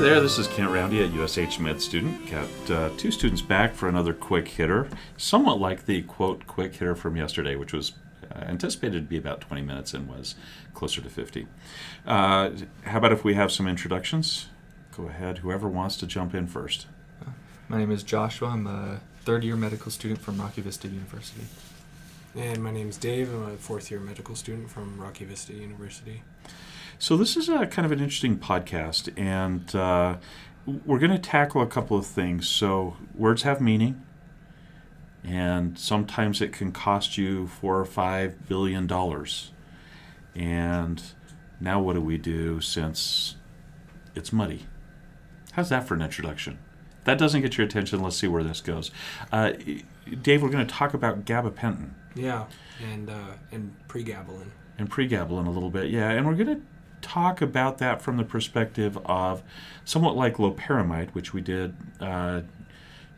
Hi there, this is Kent Roundy at USH Med Student. Got uh, two students back for another quick hitter, somewhat like the quote quick hitter from yesterday, which was uh, anticipated to be about 20 minutes and was closer to 50. Uh, how about if we have some introductions? Go ahead, whoever wants to jump in first. My name is Joshua. I'm a third year medical student from Rocky Vista University. And my name is Dave. I'm a fourth year medical student from Rocky Vista University. So, this is a kind of an interesting podcast, and uh, we're going to tackle a couple of things. So, words have meaning, and sometimes it can cost you four or five billion dollars. And now, what do we do since it's muddy? How's that for an introduction? That doesn't get your attention. Let's see where this goes. Uh, Dave, we're going to talk about gabapentin. Yeah, and uh, and pregabalin. And pregabalin a little bit, yeah. And we're going to talk about that from the perspective of somewhat like loperamide, which we did uh,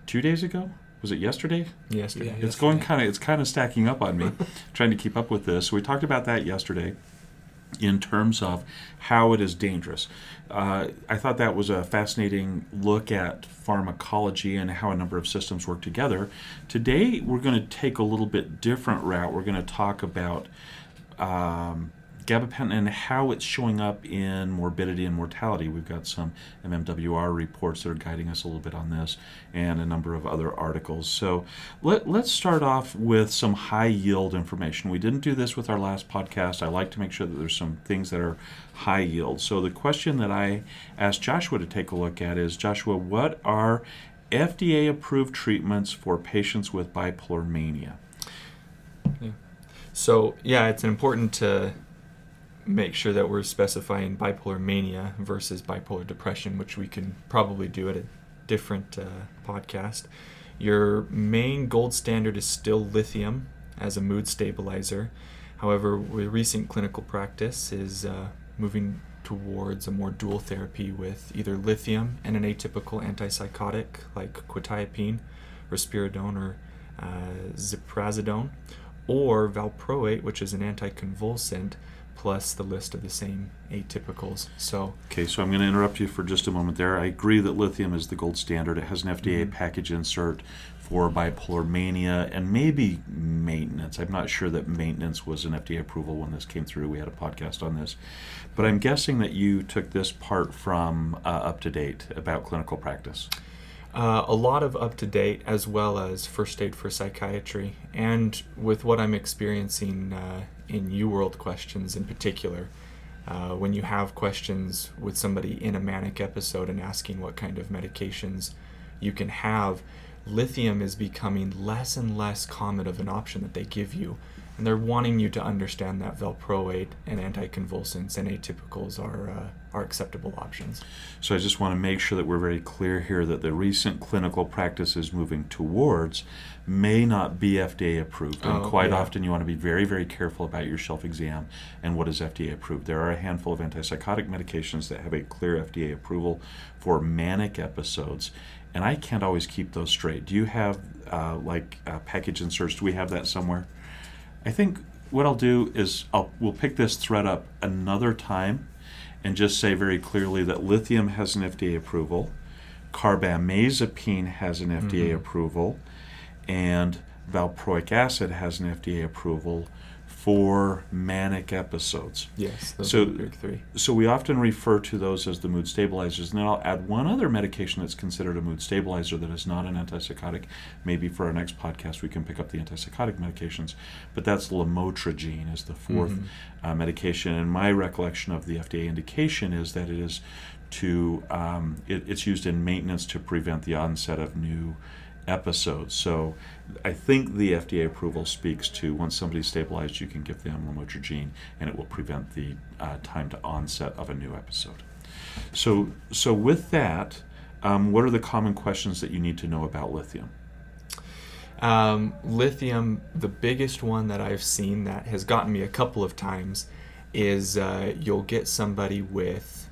two days ago. Was it yesterday? Yesterday. Yeah. It's going kind of it's kind of stacking up on me, trying to keep up with this. So we talked about that yesterday, in terms of how it is dangerous. Uh, I thought that was a fascinating look at pharmacology and how a number of systems work together. Today we're going to take a little bit different route. We're going to talk about. Um, gabapentin and how it's showing up in morbidity and mortality. We've got some MMWR reports that are guiding us a little bit on this and a number of other articles. So let, let's start off with some high yield information. We didn't do this with our last podcast. I like to make sure that there's some things that are high yield. So the question that I asked Joshua to take a look at is Joshua, what are FDA approved treatments for patients with bipolar mania? So, yeah, it's important to make sure that we're specifying bipolar mania versus bipolar depression, which we can probably do at a different uh, podcast. Your main gold standard is still lithium as a mood stabilizer. However, with recent clinical practice is uh, moving towards a more dual therapy with either lithium and an atypical antipsychotic like quetiapine, risperidone, or uh, ziprasidone, or valproate, which is an anticonvulsant plus the list of the same atypicals. So, Okay, so I'm going to interrupt you for just a moment there. I agree that lithium is the gold standard. It has an FDA Mhm. package insert for bipolar mania and maybe maintenance. I'm not sure that maintenance was an FDA approval when this came through. We had a podcast on this. But I'm guessing that you took this part from uh, Up to Date about clinical practice. Uh, a lot of up to date as well as first aid for psychiatry. And with what I'm experiencing uh, in UWorld questions in particular, uh, when you have questions with somebody in a manic episode and asking what kind of medications you can have, lithium is becoming less and less common of an option that they give you. And they're wanting you to understand that valproate and anticonvulsants and atypicals are, uh, are acceptable options. So I just want to make sure that we're very clear here that the recent clinical practices moving towards may not be FDA approved. And Oh, quite yeah. often you want to be very, very careful about your shelf exam and what is FDA approved. There are a handful of antipsychotic medications that have a clear FDA approval for manic episodes. And I can't always keep those straight. Do you have uh, like uh, package inserts? Do we have that somewhere? I think what I'll do is I'll we'll pick this thread up another time and just say very clearly that lithium has an FDA approval, carbamazepine has an FDA Mhm. approval, and valproic acid has an FDA approval for manic episodes. Yes, those So- big three. So we often refer to those as the mood stabilizers. And then I'll add one other medication that's considered a mood stabilizer that is not an antipsychotic. Maybe for our next podcast we can pick up the antipsychotic medications, but that's lamotrigine is the 4th Mhm. uh, medication. And my recollection of the FDA indication is that it is to um, it, it's used in maintenance to prevent the onset of new episodes. So I think the FDA approval speaks to once somebody's stabilized, you can give them lamotrigine, and it will prevent the uh, time to onset of a new episode. So so with that, um, what are the common questions that you need to know about lithium? Um, lithium, the biggest one that I've seen that has gotten me a couple of times is uh, you'll get somebody with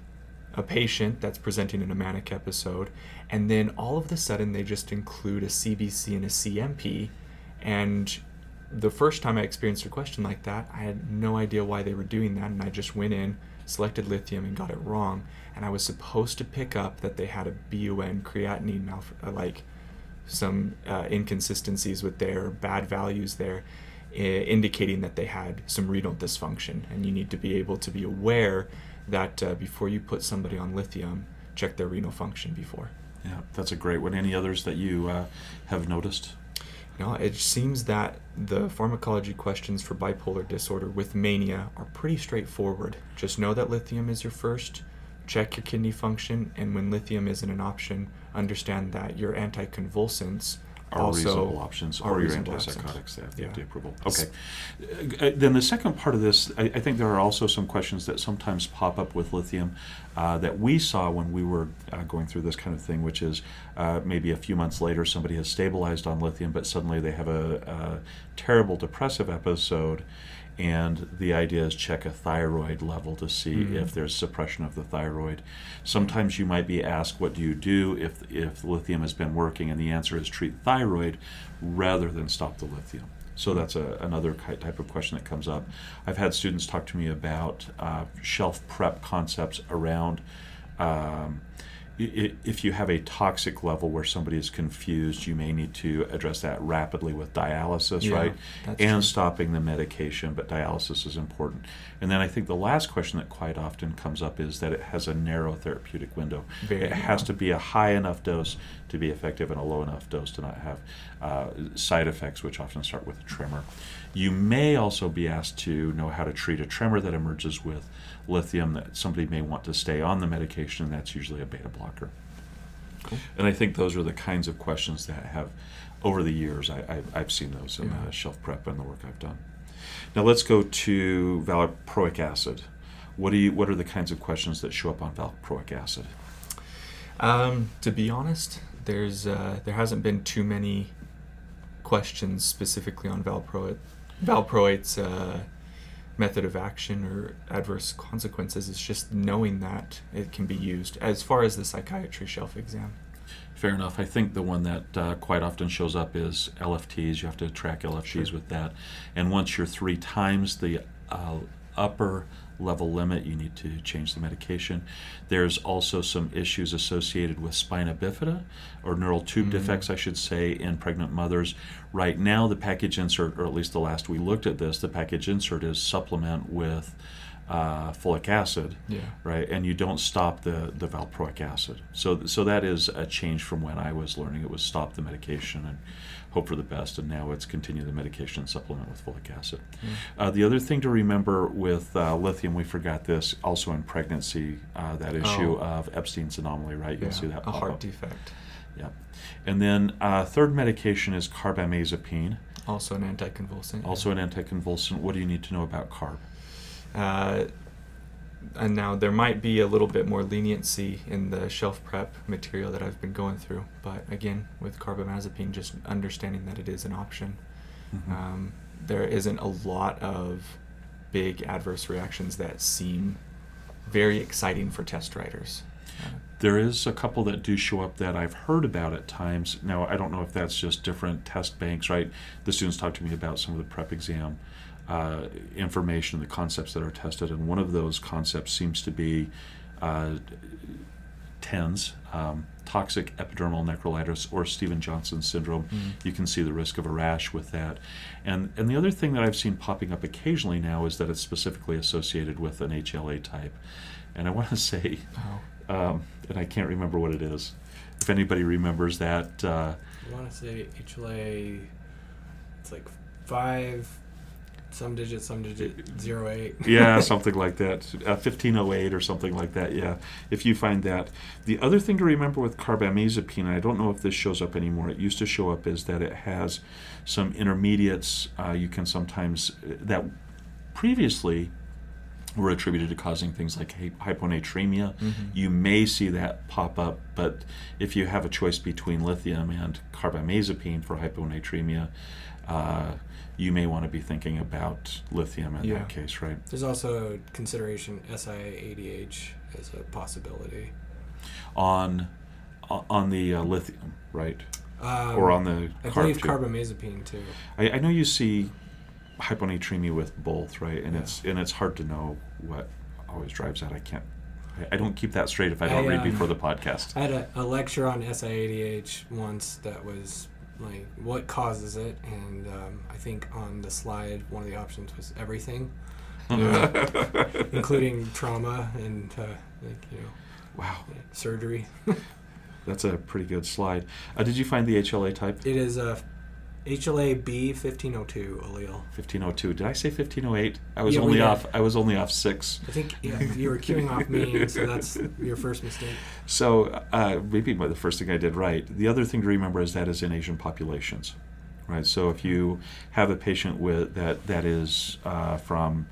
a patient that's presenting in a manic episode, and then all of a sudden they just include a CBC and a CMP. And the first time I experienced a question like that, I had no idea why they were doing that, and I just went in, selected lithium and got it wrong, and I was supposed to pick up that they had a BUN creatinine malf- uh, like some uh, inconsistencies with their bad values there, i- indicating that they had some renal dysfunction. And you need to be able to be aware that uh, before you put somebody on lithium, check their renal function before. Yeah, that's a great one. Any others that you uh, have noticed? No, it seems that the pharmacology questions for bipolar disorder with mania are pretty straightforward. Just know that lithium is your first, check your kidney function, and when lithium isn't an option, understand that your anticonvulsants Are also reasonable options, are or your antipsychotics that have the Yeah. FDA approval. Okay. Uh, then the second part of this, I, I think there are also some questions that sometimes pop up with lithium uh, that we saw when we were uh, going through this kind of thing, which is uh, maybe a few months later somebody has stabilized on lithium, but suddenly they have a, a terrible depressive episode. And the idea is check a thyroid level to see Mhm. if there's suppression of the thyroid. Sometimes you might be asked, what do you do if, if lithium has been working? And the answer is treat thyroid rather than stop the lithium. So that's a, another type of question that comes up. I've had students talk to me about uh, shelf prep concepts around um, if you have a toxic level where somebody is confused, you may need to address that rapidly with dialysis, Yeah, right? And true. stopping the medication, but dialysis is important. And then I think the last question that quite often comes up is that it has a narrow therapeutic window. Very it has to be a high enough dose to be effective and a low enough dose to not have uh, side effects, which often start with a tremor. You may also be asked to know how to treat a tremor that emerges with lithium that somebody may want to stay on the medication, and that's usually a beta blocker. Cool. And I think those are the kinds of questions that have, over the years, I, I, I've seen those in Yeah. the shelf prep and the work I've done. Now let's go to valproic acid. What do you? What are the kinds of questions that show up on valproic acid? Um, to be honest, there's uh, there hasn't been too many questions specifically on valproate, valproate's uh, method of action or adverse consequences. It's just knowing that it can be used as far as the psychiatry shelf exam. Fair enough. I think the one that uh, quite often shows up is LFTs. You have to track LFTs Sure. with that. And once you're three times the uh, upper level limit, you need to change the medication. There's also some issues associated with spina bifida, or neural tube Mhm. defects, I should say, in pregnant mothers. Right now, the package insert, or at least the last we looked at this, the package insert is supplement with uh, folic acid Yeah. right? And you don't stop the, the valproic acid. So, so that is a change from when I was learning. It was stop the medication and hope for the best, and now it's continue the medication and supplement with folic acid. Mm. Uh, the other thing to remember with uh, lithium, we forgot this also in pregnancy, uh, that issue Oh. of Ebstein's anomaly, right? You'll Yeah, see that a heart up. defect. Yep. And then uh, third medication is carbamazepine, Also an anticonvulsant. also an anticonvulsant. What do you need to know about carb? And now there might be a little bit more leniency in the shelf prep material that I've been going through, but again, with carbamazepine, just understanding that it is an option. Mhm. Um, there isn't a lot of big adverse reactions that seem very exciting for test writers. Uh, There is a couple that do show up that I've heard about at times. Now, I don't know if that's just different test banks, right? The students talk to me about some of the prep exam uh, information, the concepts that are tested, and one of those concepts seems to be uh, TENS, um, toxic epidermal necrolysis, or Steven Johnson syndrome. Mm. You can see the risk of a rash with that. And, and the other thing that I've seen popping up occasionally now is that it's specifically associated with an HLA type. And I want to say, oh, um, and I can't remember what it is. If anybody remembers that, uh, I want to say HLA. It's like five, some digit, some digit, zero eight. yeah, something like that, uh, 1508 or something like that. Yeah, if you find that. The other thing to remember with carbamazepine, I don't know if this shows up anymore. It used to show up is that it has some intermediates. Uh, you can sometimes that previously were attributed to causing things like hy- hyponatremia. Mhm. You may see that pop up, but if you have a choice between lithium and carbamazepine for hyponatremia, uh, you may want to be thinking about lithium in Yeah. that case, right? There's also consideration SIADH as a possibility. On on the uh, lithium, right, Um, or on the I believe too. carbamazepine too. I, I know you see hyponatremia with both, right? And Yeah. it's and it's hard to know what always drives that. I can't. I, I don't keep that straight if I don't I, read um, before the podcast. I had a, a lecture on SIADH once that was like what causes it, and um, I think on the slide one of the options was everything, including trauma and uh, like you know wow, surgery. that's a pretty good slide. Uh, did you find the HLA type? It is a HLA B fifteen oh two allele. 1502. Did I say 1508? I was Yeah, only off. I was only off six. I think yeah, you were queuing off me, so that's your first mistake. So uh, maybe the first thing I did right. The other thing to remember is that is in Asian populations, right? So if you have a patient with that that is uh, from,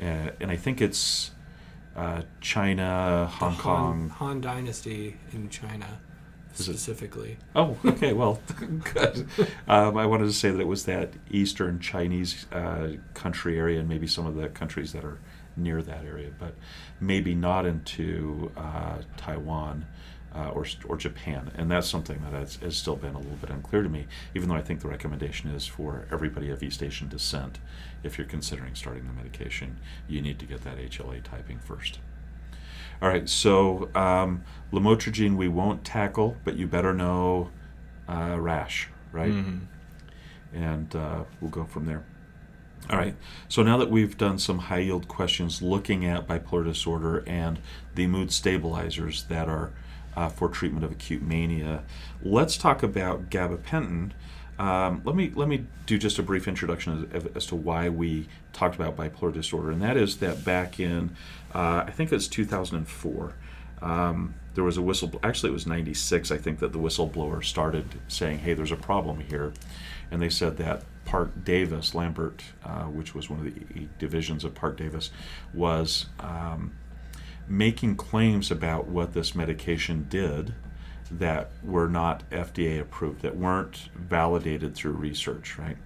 uh, and I think it's uh, China, Hong the Kong. Han Dynasty in China, Is it- specifically. Oh, okay. Well, good. Um, I wanted to say that it was that Eastern Chinese uh, country area, and maybe some of the countries that are near that area, but maybe not into uh, Taiwan uh, or or Japan. And that's something that has, has still been a little bit unclear to me. Even though I think the recommendation is for everybody of East Asian descent, if you're considering starting the medication, you need to get that HLA typing first. All right, so um, lamotrigine we won't tackle, but you better know uh, rash, right? Mhm. And uh, we'll go from there. All right, so now that we've done some high yield questions looking at bipolar disorder and the mood stabilizers that are uh, for treatment of acute mania, let's talk about gabapentin. Um, let me let me do just a brief introduction as, as to why we talked about bipolar disorder, and that is that back in uh, I think it was 2004, um, there was a whistle. Actually, it was 96. I think that the whistleblower started saying, "Hey, there's a problem here," and they said that Parke-Davis, Lambert, uh, which was one of the divisions of Parke-Davis, was um, making claims about what this medication did that were not FDA approved, that weren't validated through research, right?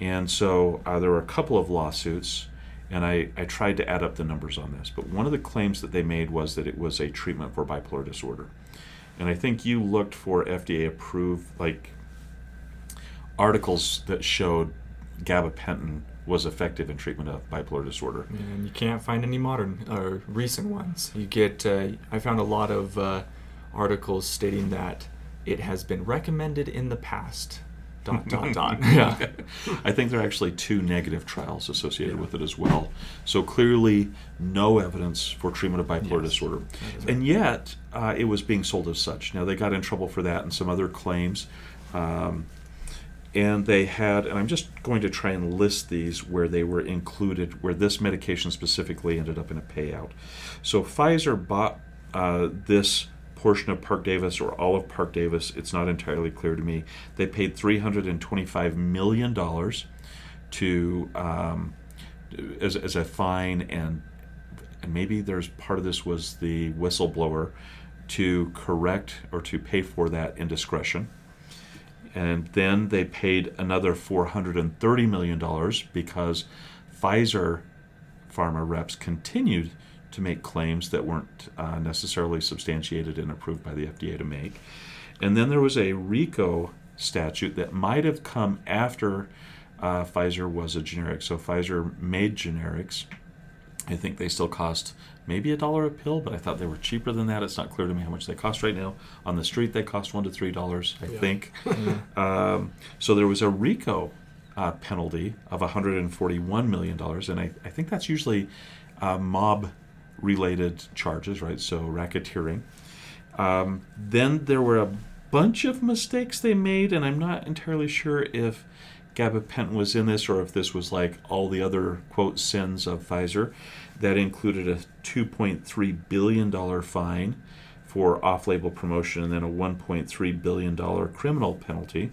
And so uh, there were a couple of lawsuits, and I, I tried to add up the numbers on this. But one of the claims that they made was that it was a treatment for bipolar disorder. And I think you looked for FDA approved, like articles that showed gabapentin was effective in treatment of bipolar disorder. And you can't find any modern or recent ones. You get, uh, I found a lot of uh, articles stating that it has been recommended in the past. Dot dot dot. Yeah. I think there are actually two negative trials associated with it as well. So clearly, no evidence for treatment of bipolar Yes. disorder. And yet, uh, it was being sold as such. Now, they got in trouble for that and some other claims. Um, and they had, and I'm just going to try and list these where they were included, where this medication specifically ended up in a payout. So Pfizer bought uh, this portion of Parke-Davis or all of Parke-Davis. It's not entirely clear to me. They paid $325 million to um, as, as a fine and and maybe there's part of this was the whistleblower to correct or to pay for that indiscretion. And then they paid another $430 million because Pfizer pharma reps continued to make claims that weren't uh, necessarily substantiated and approved by the FDA to make. And then there was a RICO statute that might have come after uh, Pfizer was a generic. So Pfizer made generics. I think they still cost maybe a dollar a pill, but I thought they were cheaper than that. It's not clear to me how much they cost right now. On the street, they cost one to three dollars, I Yeah. think. Yeah. Um, so there was a RICO uh, penalty of 141 million dollars, and I, I think that's usually uh, mob-related charges, right? So racketeering. Um, then there were a bunch of mistakes they made, and I'm not entirely sure if gabapentin was in this or if this was like all the other quote sins of Pfizer. That included a 2.3 billion dollar fine for off-label promotion, and then a 1.3 billion dollar criminal penalty.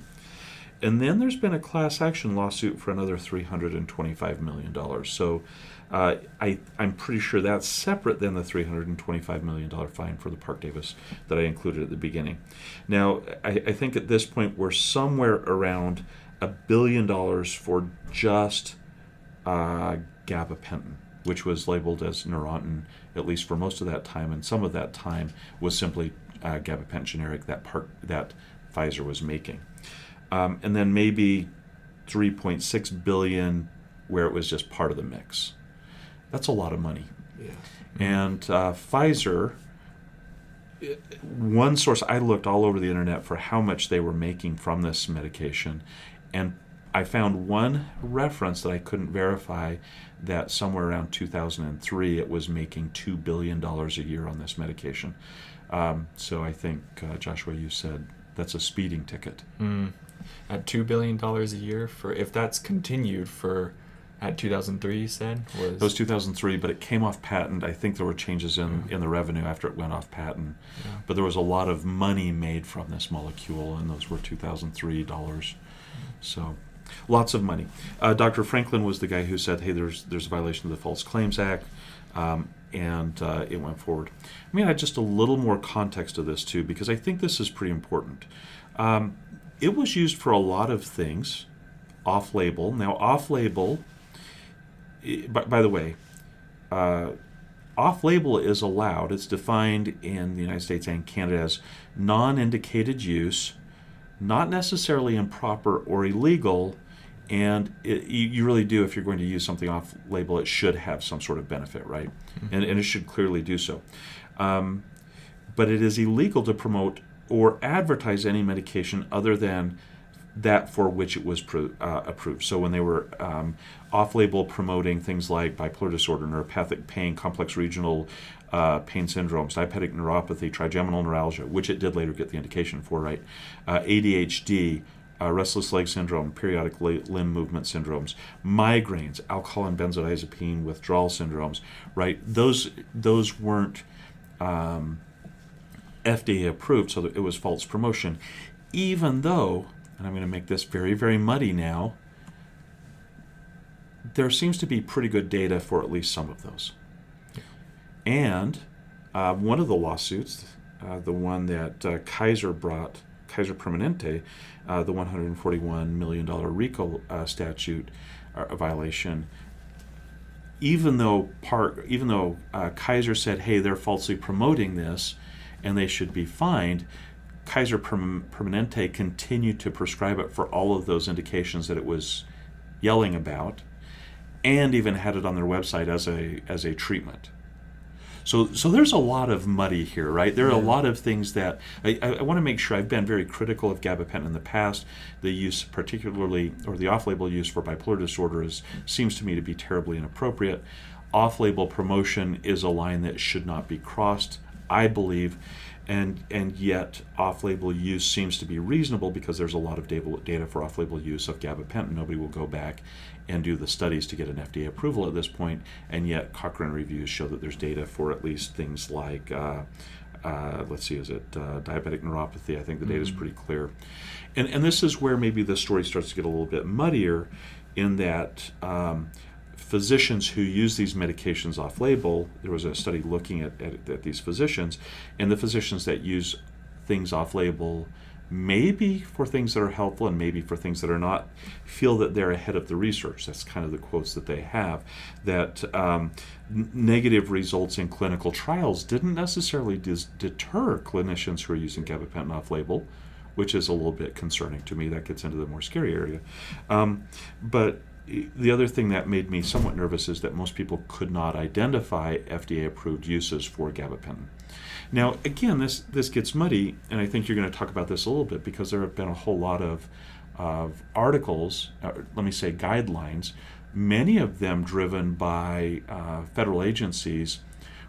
And then there's been a class action lawsuit for another $325 million. So uh, I, I'm pretty sure that's separate than the $325 million fine for the Parke-Davis that I included at the beginning. Now, I, I think at this point we're somewhere around a billion dollars for just uh, gabapentin, which was labeled as Neurontin, at least for most of that time, and some of that time was simply uh, gabapentin generic that that Pfizer was making um, and then maybe 3.6 billion where it was just part of the mix. That's a lot of money. Yeah. And uh, Pfizer, one source, I looked all over the internet for how much they were making from this medication, and I found one reference that I couldn't verify that somewhere around 2003 it was making $2 billion a year on this medication. Um, so I think, uh, Joshua, you said that's a speeding ticket. Mm. At two billion dollars a year for if that's continued for at 2003 you said was That was 2003, but it came off patent. I think there were changes in, Mhm. in the revenue after it went off patent. yeah. But there was a lot of money made from this molecule, and those were 2003 dollars. So, lots of money. Uh, Dr. Franklin was the guy who said, "Hey, there's there's a violation of the False Claims Act," um, and uh, it went forward. I mean, add just a little more context to this too, because I think this is pretty important. Um, it was used for a lot of things, off-label. Now, off-label. By, by the way, uh, off-label is allowed. It's defined in the United States and Canada as non-indicated use, not necessarily improper or illegal, and it, you, really do. If you're going to use something off-label, it should have some sort of benefit, right? And, and it should clearly do so. Um, but it is illegal to promote or advertise any medication other than that for which it was pro- uh, approved. So when they were um, off-label promoting things like bipolar disorder, neuropathic pain, complex regional uh, pain syndromes, diabetic neuropathy, trigeminal neuralgia, which it did later get the indication for, right? Uh, ADHD, uh, restless leg syndrome, periodic li- limb movement syndromes, migraines, alcohol and benzodiazepine withdrawal syndromes, right? Those those weren't um, FDA approved, so it was false promotion. Even though, and I'm going to make this very, very muddy now, there seems to be pretty good data for at least some of those. And uh, one of the lawsuits, uh, the one that uh, Kaiser brought, Kaiser Permanente, uh, the $141 million RICO uh, statute uh, violation, even though part, even though Kaiser said, "Hey, they're falsely promoting this, and they should be fined," Kaiser Permanente continued to prescribe it for all of those indications that it was yelling about, and even had it on their website as a as a treatment. So, so there's a lot of muddy here, right? There are a lot of things that I, I, I want to make sure. I've been very critical of gabapentin in the past. The use, particularly, or the off-label use for bipolar disorder, is seems to me to be terribly inappropriate. Off-label promotion is a line that should not be crossed, I believe, and and yet off-label use seems to be reasonable because there's a lot of data for off-label use of gabapentin. Nobody will go back and do the studies to get an FDA approval at this point, and yet Cochrane reviews show that there's data for at least things like, uh, uh, let's see, is it uh, diabetic neuropathy? I think the data is Mhm. pretty clear, and and this is where maybe the story starts to get a little bit muddier, in that. Um, physicians who use these medications off label, there was a study looking at, at, at these physicians, and the physicians that use things off label, maybe for things that are helpful and maybe for things that are not, feel that they're ahead of the research. That's kind of the quotes that they have. That um, n- negative results in clinical trials didn't necessarily dis- deter clinicians who are using gabapentin off label. Which is a little bit concerning to me. That gets into the more scary area. Um, but the other thing that made me somewhat nervous is that most people could not identify FDA approved uses for gabapentin. Now, again, this, this gets muddy, and I think you're going to talk about this a little bit because there have been a whole lot of, of articles, let me say guidelines, many of them driven by uh, federal agencies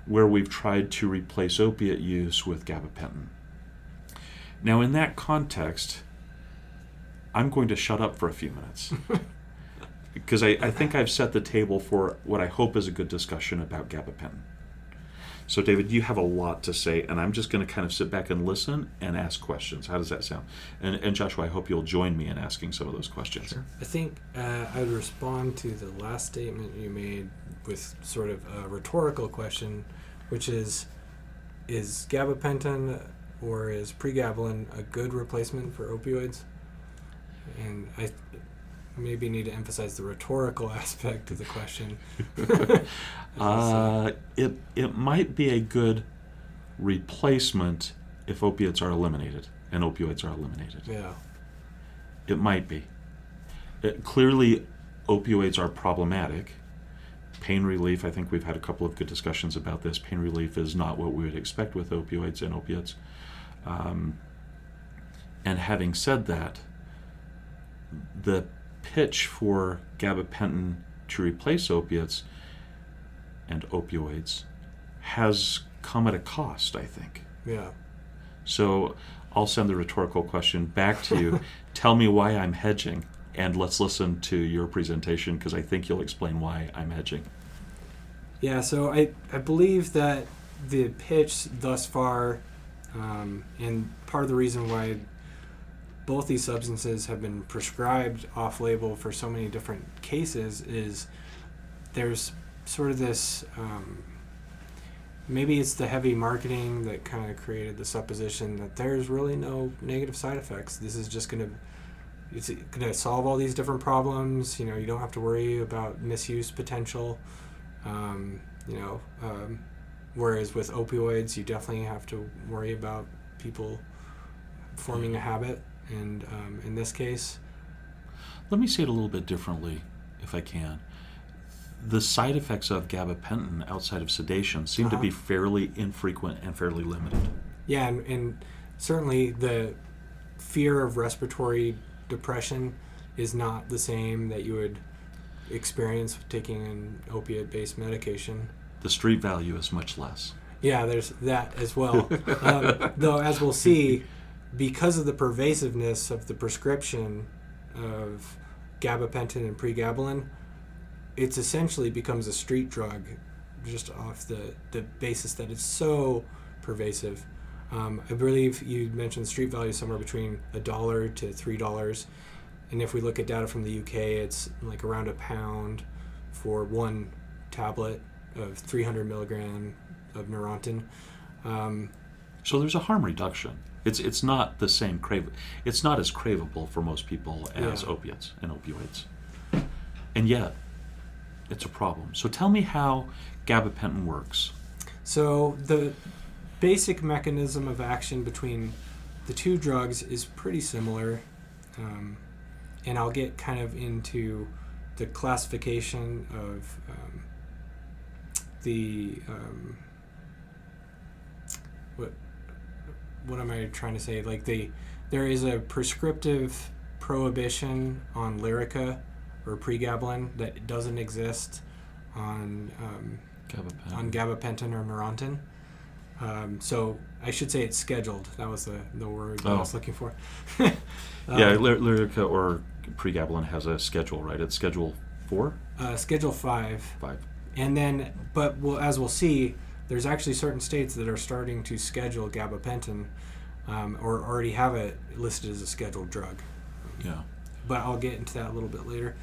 where we've tried to replace opiate use with gabapentin. Now, in that context, I'm going to shut up for a few minutes because I, I think I've set the table for what I hope is a good discussion about gabapentin. So, David, you have a lot to say, and I'm just going to kind of sit back and listen and ask questions. How does that sound? And, and Joshua, I hope you'll join me in asking some of those questions. Sure. I think uh, I would respond to the last statement you made with sort of a rhetorical question, which is Is gabapentin or is pregabalin a good replacement for opioids? And I maybe need to emphasize the rhetorical aspect of the question. Uh, it, it might be a good replacement if opiates are eliminated and opioids are eliminated. yeah. It might be. It, clearly, opioids are problematic, pain relief. I think we've had a couple of good discussions about this. Pain relief is not what we would expect with opioids and opiates. Um, and having said that, the pitch for gabapentin to replace opiates and opioids has come at a cost, I think. Yeah. So I'll send the rhetorical question back to you. Tell me why I'm hedging, and let's listen to your presentation because I think you'll explain why I'm hedging. Yeah, so I, I believe that the pitch thus far, um, and part of the reason why both these substances have been prescribed off label for so many different cases is there's sort of this um, maybe it's the heavy marketing that kind of created the supposition that there's really no negative side effects. This is just going to it's going to solve all these different problems. You know, you don't have to worry about misuse potential. Um, you know, um, whereas with opioids, you definitely have to worry about people forming a habit. And um, in this case, Let me say it a little bit differently, if I can. The side effects of gabapentin outside of sedation seem to Uh-huh. be fairly infrequent and fairly limited. yeah, and, and certainly the fear of respiratory depression is not the same that you would experience taking an opiate based medication. The street value is much less. Yeah, there's that as well. um, though, as we'll see, because of the pervasiveness of the prescription of gabapentin and pregabalin, it's essentially becomes a street drug, just off the the basis that it's so pervasive. Um, I believe you mentioned street value somewhere between a dollar to three dollars, and if we look at data from the UK, it's like around a pound for one tablet of 300 milligram of Neurontin. Um, So there's a harm reduction. It's it's not the same crave. It's not as craveable for most people as Yeah. opiates and opioids, and yet it's a problem. So tell me how gabapentin works. so the basic mechanism of action between the two drugs is pretty similar, um, and I'll get kind of into the classification of um, the um, what what am I trying to say? Like the there is a prescriptive prohibition on Lyrica or pregabalin that doesn't exist on um, Gabapentin. on gabapentin or Neurontin. Um, so I should say it's scheduled. That was the, the word that I Oh. was looking for. yeah, Um, Ly- Lyrica or pregabalin has a schedule, right? It's schedule four, uh, Schedule five, five. and then, but we'll, as we'll see, there's actually certain states that are starting to schedule gabapentin, um, or already have it listed as a scheduled drug. Yeah. but I'll get into that a little bit later.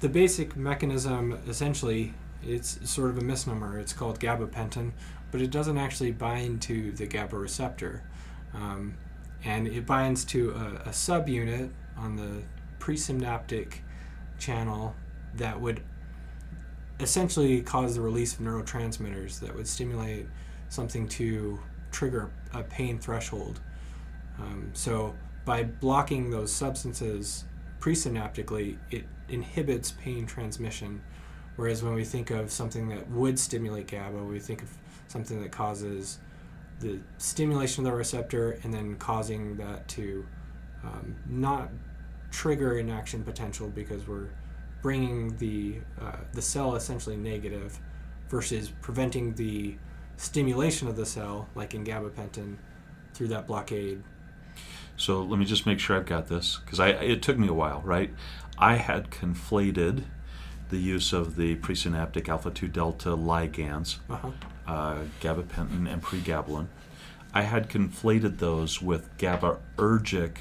The basic mechanism, essentially, it's sort of a misnomer. It's called gabapentin, but it doesn't actually bind to the GABA receptor. Um, and it binds to a, a subunit on the presynaptic channel that would essentially cause the release of neurotransmitters that would stimulate something to trigger a pain threshold. Um, so by blocking those substances presynaptically, it inhibits pain transmission. Whereas when we think of something that would stimulate GABA, we think of something that causes the stimulation of the receptor and then causing that to um, not trigger an action potential because we're bringing the uh, the cell essentially negative versus preventing the stimulation of the cell, like in gabapentin, through that blockade. So let me just make sure I've got this because I it took me a while, right? I had conflated the use of the presynaptic alpha 2 delta ligands, Uh-huh. uh, gabapentin and pregabalin. I had conflated those with GABAergic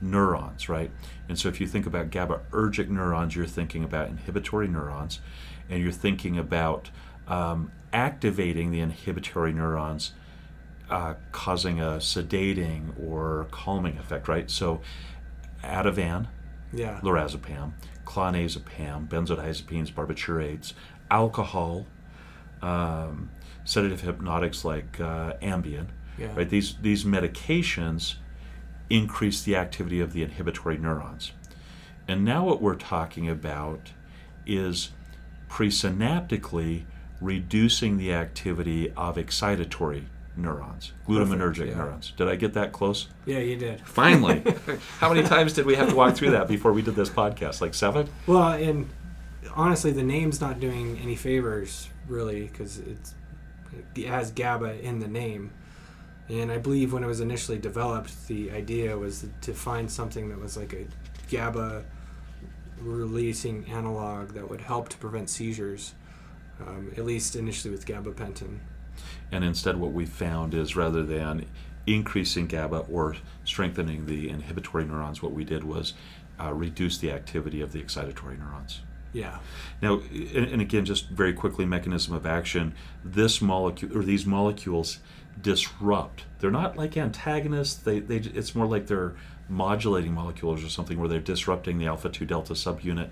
neurons, right? And so if you think about GABAergic neurons, you're thinking about inhibitory neurons, and you're thinking about um, activating the inhibitory neurons, uh, causing a sedating or calming effect, right? So Ativan, Yeah. lorazepam, clonazepam, benzodiazepines, barbiturates, alcohol, um, sedative hypnotics like uh, Ambien, Yeah. right? These these medications increase the activity of the inhibitory neurons. And now what we're talking about is presynaptically reducing the activity of excitatory neurons, glutamatergic Perfect, yeah. neurons. Did I get that close? Yeah, you did. Finally. How many times did we have to walk through that before we did this podcast? Like seven? Well, and honestly, the name's not doing any favors really because it's it has GABA in the name. And I believe when it was initially developed, the idea was to find something that was like a GABA releasing analog that would help to prevent seizures, um, at least initially with gabapentin. And instead, what we found is rather than increasing GABA or strengthening the inhibitory neurons, what we did was uh, reduce the activity of the excitatory neurons. Yeah. Now, and, and again, just very quickly, mechanism of action. This molecule or these molecules disrupt. They're not like antagonists. They, they it's more like they're modulating molecules or something where they're disrupting the alpha two delta subunit,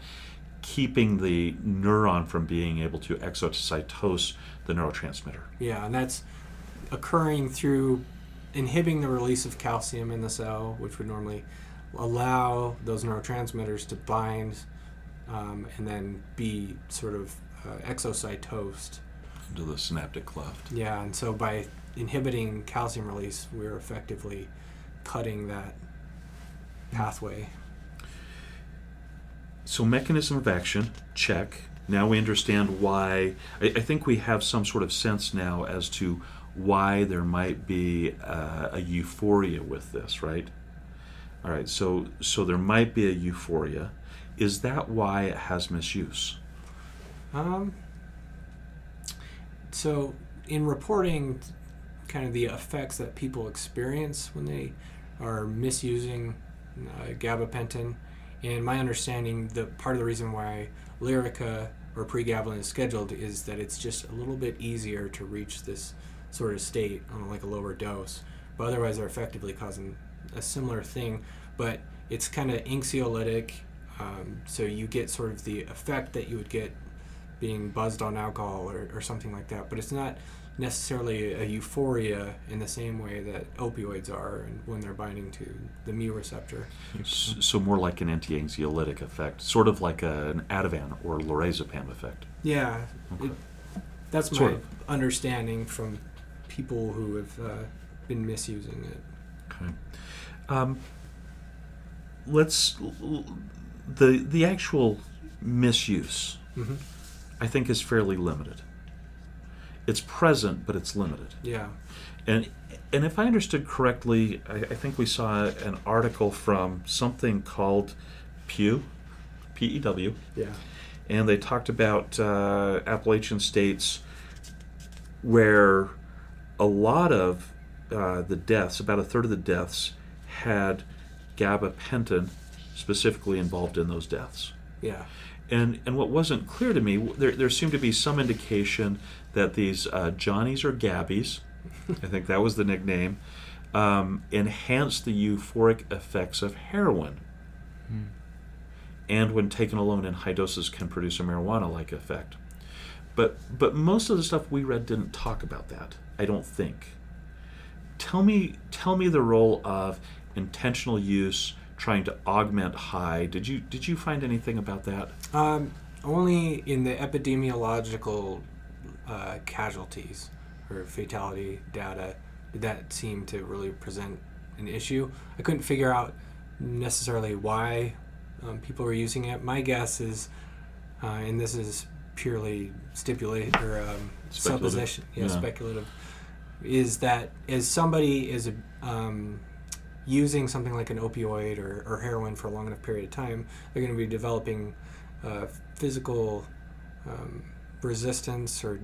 keeping the neuron from being able to exocytose the neurotransmitter. Yeah, and that's occurring through inhibiting the release of calcium in the cell, which would normally allow those neurotransmitters to bind um, and then be sort of uh, exocytosed. into the synaptic cleft. Yeah, and so by inhibiting calcium release, we're effectively cutting that pathway. So, mechanism of action, check. Now we understand why. I, I think we have some sort of sense now as to why there might be uh, a euphoria with this, right? All right, so so there might be a euphoria. Is that why it has misuse? Um, so, in reporting kind of the effects that people experience when they are misusing uh, gabapentin, and my understanding, the part of the reason why Lyrica or pregabalin is scheduled is that it's just a little bit easier to reach this sort of state on like a lower dose. But otherwise, they're effectively causing a similar thing, but it's kind of anxiolytic, um, so you get sort of the effect that you would get being buzzed on alcohol or, or something like that. But it's not necessarily a euphoria in the same way that opioids are and when they're binding to the mu receptor. So more like an anti-anxiolytic effect, sort of like a, an Ativan or lorazepam effect. Yeah, Okay. it, that's my Sort of. understanding from people who have uh, been misusing it. Okay. Um, let's the the actual misuse. hmm I think is fairly limited. It's present, but it's limited. Yeah. And and if I understood correctly, I, I think we saw an article from something called Pew, P E W, Yeah. and they talked about uh, Appalachian states where a lot of uh, the deaths, about a third of the deaths, had gabapentin specifically involved in those deaths. Yeah. And and what wasn't clear to me, there, there seemed to be some indication that these uh, Johnnies or Gabbies, I think that was the nickname, um, enhanced the euphoric effects of heroin. Hmm. And when taken alone in high doses, can produce a marijuana-like effect. But but most of the stuff we read didn't talk about that. I don't think. Tell me tell me the role of intentional use trying to augment high. Did you did you find anything about that? Um, only in the epidemiological uh, casualties or fatality data did that seem to really present an issue. I couldn't figure out necessarily why um, people were using it. My guess is, uh, and this is purely stipulate or um, supposition, yeah, Yeah. speculative, is that as somebody is um, using something like an opioid or, or heroin for a long enough period of time, they're going to be developing uh, physical um, resistance or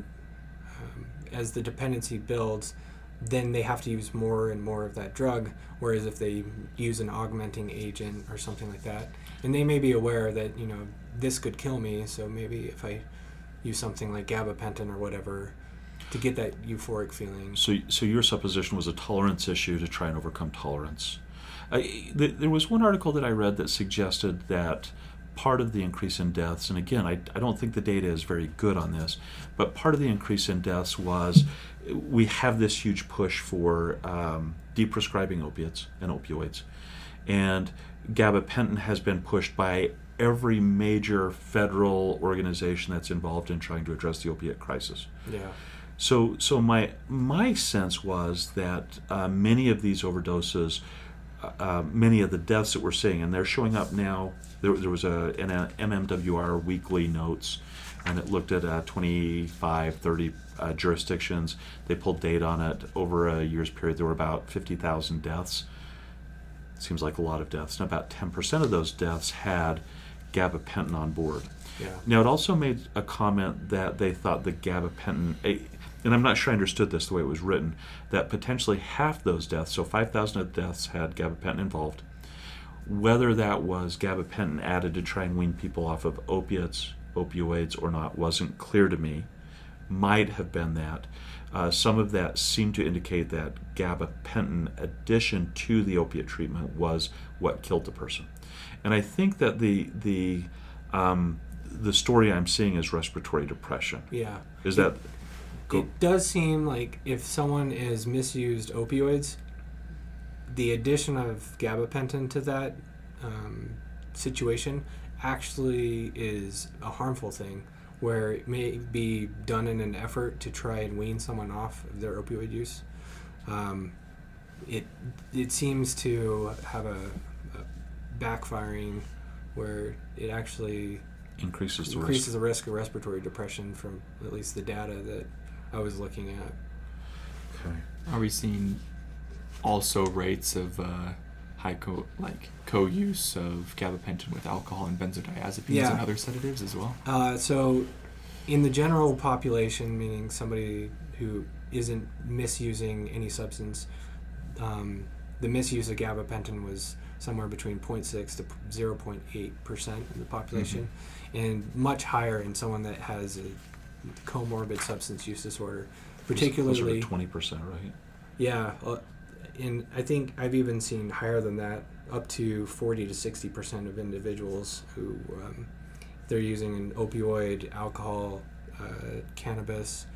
um, as the dependency builds, then they have to use more and more of that drug. Whereas if they use an augmenting agent or something like that, and they may be aware that you know this could kill me, so maybe if I use something like gabapentin or whatever to get that euphoric feeling. So so your supposition was a tolerance issue to try and overcome tolerance. I, th- there was one article that I read that suggested that part of the increase in deaths, and again, I, I don't think the data is very good on this, but part of the increase in deaths was we have this huge push for um, deprescribing opiates and opioids. And gabapentin has been pushed by every major federal organization that's involved in trying to address the opiate crisis. Yeah. So, so my my sense was that uh, many of these overdoses, uh, uh, many of the deaths that we're seeing, and they're showing up now. There, there was a an MMWR weekly notes, and it looked at uh, 25, 30 uh, jurisdictions. They pulled data on it over a year's period. There were about 50,000 deaths. Seems like a lot of deaths, and about 10% of those deaths had gabapentin on board. Yeah. Now, it also made a comment that they thought the gabapentin, and I'm not sure I understood this the way it was written, that potentially half those deaths, so 5,000 of the deaths, had gabapentin involved. Whether that was gabapentin added to try and wean people off of opiates, opioids, or not wasn't clear to me. Might have been that. Uh, some of that seemed to indicate that gabapentin addition to the opiate treatment was what killed the person. And I think that the the um, the story I'm seeing is respiratory depression. Yeah. Is that go, It does seem like if someone is misused opioids, the addition of gabapentin to that um, situation actually is a harmful thing where it may be done in an effort to try and wean someone off of their opioid use. Um, it it seems to have a, a backfiring where it actually increases the increases risk? the risk of respiratory depression from at least the data that I was looking at. Okay. Are we seeing also rates of uh, high co like co-use of gabapentin with alcohol and benzodiazepines Yeah. and other sedatives as well? Uh, so, in the general population, meaning somebody who isn't misusing any substance, um, the misuse of gabapentin was somewhere between 0.6 to 0.8 percent of the population, and much higher in someone that has a comorbid substance use disorder, particularly. twenty percent, right? Yeah, uh, and I think I've even seen higher than that, up to 40 to 60 percent of individuals who um, they're using an opioid, alcohol, uh, cannabis,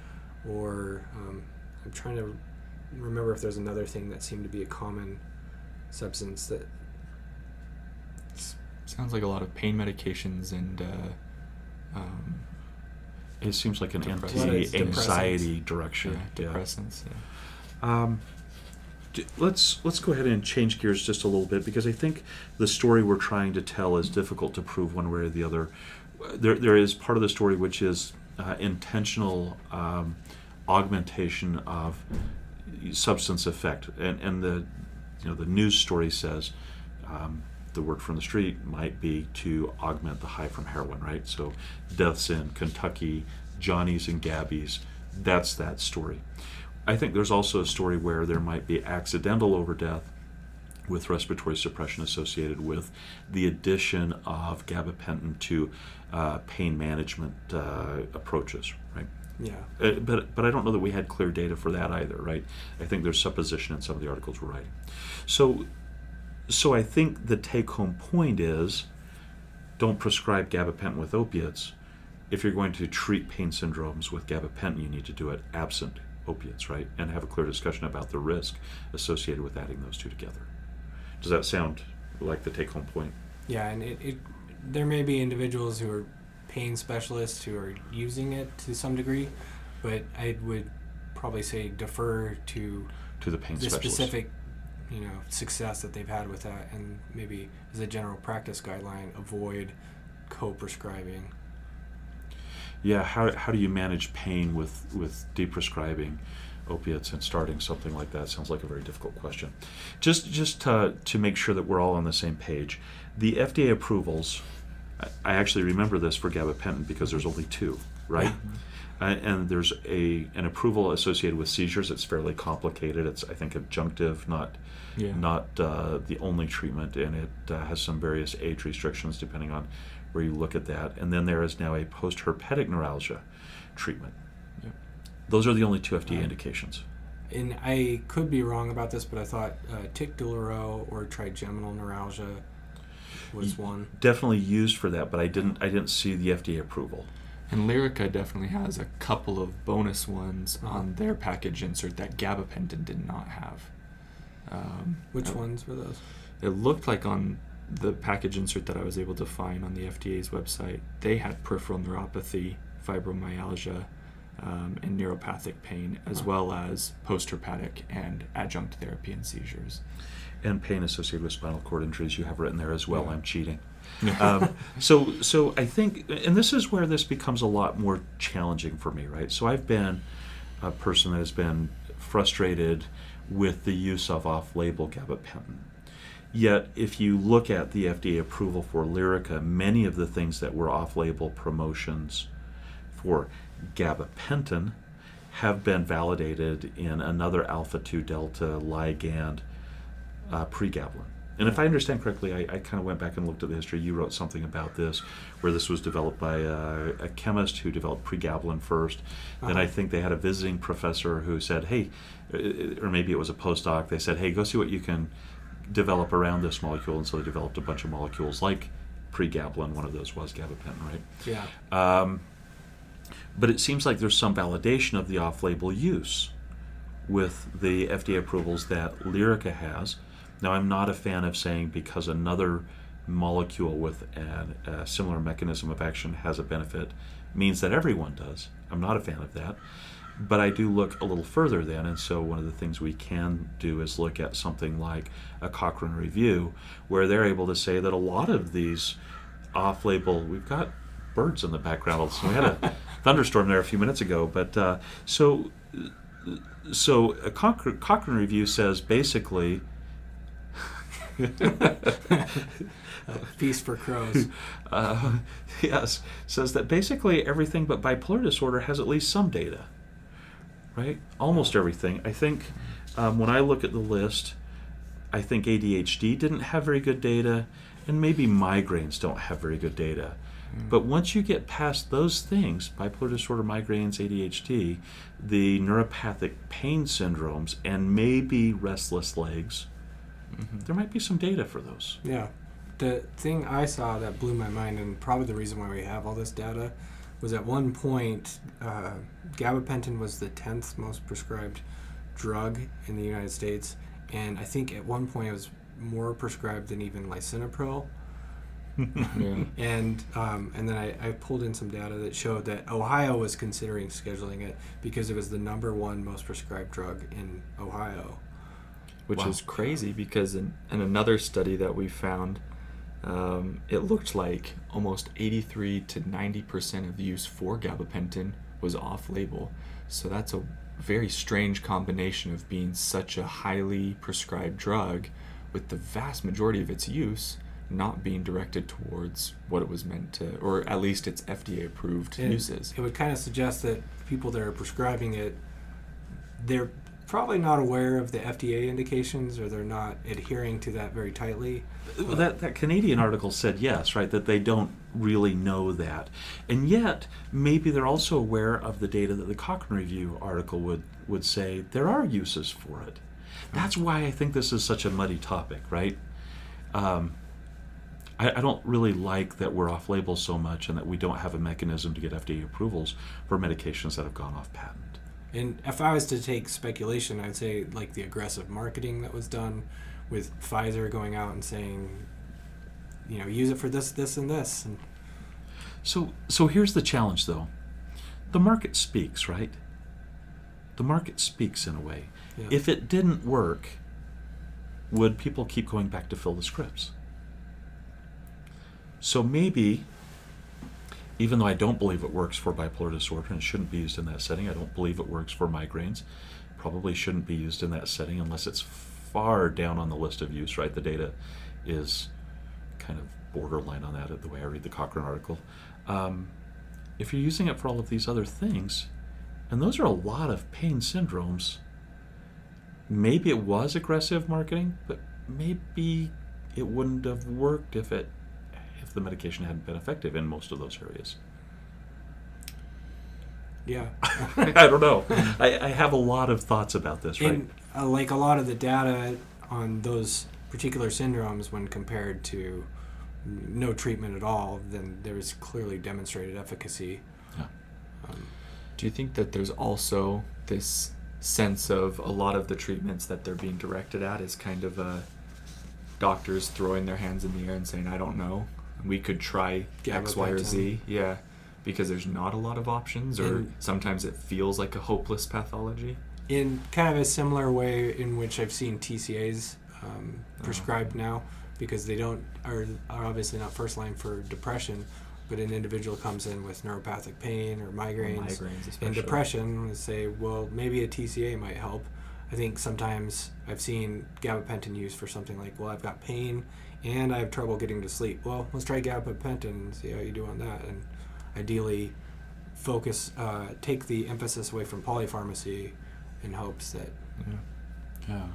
or um, I'm trying to remember if there's another thing that seemed to be a common substance that Sounds like a lot of pain medications and uh, um, It seems like an anti-anxiety Depressants. direction. yeah, depressants. Yeah. Um, d- let's let's go ahead and change gears just a little bit because I think the story we're trying to tell is difficult to prove one way or the other. There there is part of the story which is uh, intentional um, augmentation of substance effect, and and the you know the news story says. Um, the word from the street might be to augment the high from heroin, right? So, deaths in Kentucky, Johnny's and Gabby's, that's that story. I think there's also a story where there might be accidental overdeath with respiratory suppression associated with the addition of gabapentin to uh, pain management uh, approaches, right? yeah Uh, but but I don't know that we had clear data for that either, right? I think there's supposition in some of the articles we're writing. So so I think the take home point is don't prescribe gabapentin with opiates. If you're going to treat pain syndromes with gabapentin, you need to do it absent opiates, right? And have a clear discussion about the risk associated with adding those two together. Does that sound like the take home point? Yeah, and it, it there may be individuals who are pain specialists who are using it to some degree, but I would probably say defer to To the pain the specialist. specific, you know, success that they've had with that, and maybe as a general practice guideline, avoid co-prescribing. Yeah, how, how do you manage pain with, with deprescribing opiates and starting something like that? Sounds like a very difficult question. Just just to, to make sure that we're all on the same page, the FDA approvals, I, actually remember this for gabapentin because there's only two, right? Mm-hmm. And there's a an approval associated with seizures. It's fairly complicated. It's I think adjunctive, not Yeah. not uh, the only treatment, and it uh, has some various age restrictions depending on where you look at that. And then there is now a post-herpetic neuralgia treatment. Yep. Those are the only two FDA Right. indications. And I could be wrong about this, but I thought uh, tic-douloureux or trigeminal neuralgia was one. Definitely used for that, but I didn't I didn't see the FDA approval. And Lyrica definitely has a couple of bonus ones Uh-huh. on their package insert that gabapentin did not have. Um, Which ones were those? It looked like on the package insert that I was able to find on the FDA's website, they had peripheral neuropathy, fibromyalgia, um, and neuropathic pain, as well as post-herpetic and adjunct therapy and seizures. And pain associated with spinal cord injuries you have written there as well. Yeah. I'm cheating. Um, so, so I think, and this is where this becomes a lot more challenging for me, right? So I've been a person that has been frustrated with the use of off-label gabapentin. Yet, if you look at the FDA approval for Lyrica, many of the things that were off-label promotions for gabapentin have been validated in another alpha-2 delta ligand uh, pregabalin. And if I understand correctly, I, I kind of went back and looked at the history. You wrote something about this, where this was developed by a, a chemist who developed pregabalin 1st Then I Uh-huh. think they had a visiting professor who said, "Hey," uh, or maybe it was a postdoc. They said, "Hey, go see what you can develop around this molecule." And so they developed a bunch of molecules like pregabalin. One of those was gabapentin, right? Yeah. Um, but it seems like there's some validation of the off-label use with the FDA approvals that Lyrica has. Now, I'm not a fan of saying because another molecule with an, a similar mechanism of action has a benefit means that everyone does. I'm not a fan of that. But I do look a little further then, and so one of the things we can do is look at something like a Cochrane review, where they're able to say that a lot of these off-label, we've got birds in the background. So we had a thunderstorm there a few minutes ago, but uh, so so a Cochrane review says basically. Feast for crows. uh, yes, says that basically everything but bipolar disorder has at least some data, right? Almost everything. I think um, when I look at the list, I think ADHD didn't have very good data, and maybe migraines don't have very good data. But once you get past those things, bipolar disorder, migraines, ADHD, the neuropathic pain syndromes, and maybe restless legs, there might be some data for those. Yeah. The thing I saw that blew my mind, and probably the reason why we have all this data, was at one point, uh, gabapentin was the 10th most prescribed drug in the United States. And I think at one point it was more prescribed than even lisinopril. Yeah. And um, and then I, I pulled in some data that showed that Ohio was considering scheduling it because it was the number one most prescribed drug in Ohio. Which Wow. is crazy because in, in another study that we found, um, it looked like almost 83 to 90 percent of the use for gabapentin was off-label. So that's a very strange combination of being such a highly prescribed drug, with the vast majority of its use not being directed towards what it was meant to, or at least its FDA-approved And uses. It would kind of suggest that people that are prescribing it, they're probably not aware of the FDA indications or they're not adhering to that very tightly. Well, that that Canadian article said yes, right? That they don't really know that, and yet maybe they're also aware of the data that the Cochrane Review article would would say there are uses for it. That's why I think this is such a muddy topic, right? Um, I, I don't really like that we're off label so much and that we don't have a mechanism to get FDA approvals for medications that have gone off patent. And if I was to take speculation, I'd say like the aggressive marketing that was done with Pfizer going out and saying, you know, use it for this, this, and this. And So, so here's the challenge, though. The market speaks, right? The market speaks in a way. Yeah. If it didn't work, would people keep going back to fill the scripts? So maybe, even though I don't believe it works for bipolar disorder and shouldn't be used in that setting, I don't believe it works for migraines. Probably shouldn't be used in that setting unless it's far down on the list of use, right? The data is kind of borderline on that, the way I read the Cochrane article. Um, if you're using it for all of these other things, and those are a lot of pain syndromes, maybe it was aggressive marketing, but maybe it wouldn't have worked if it if the medication hadn't been effective in most of those areas. yeah. I don't know. I, I have a lot of thoughts about this, right? And uh, like a lot of the data on those particular syndromes, when compared to no treatment at all, then there is clearly demonstrated efficacy. Yeah. Um, Do you think that there's also this sense of a lot of the treatments that they're being directed at is kind of a doctors throwing their hands in the air and saying, "I don't know. We could try X, Y, or Z." Yeah, because there's not a lot of options, or And- sometimes it feels like a hopeless pathology. in kind of a similar way in which I've seen TCAs um, Oh. prescribed now because they don't are, are obviously not first line for depression, but an individual comes in with neuropathic pain or migraines, Migraines, especially. and depression and say, well, maybe a TCA might help. I think sometimes I've seen gabapentin used for something like, well, I've got pain and I have trouble getting to sleep. Well, let's try gabapentin and see how you do on that. And ideally, focus, uh, take the emphasis away from polypharmacy in hopes that Yeah. Yeah,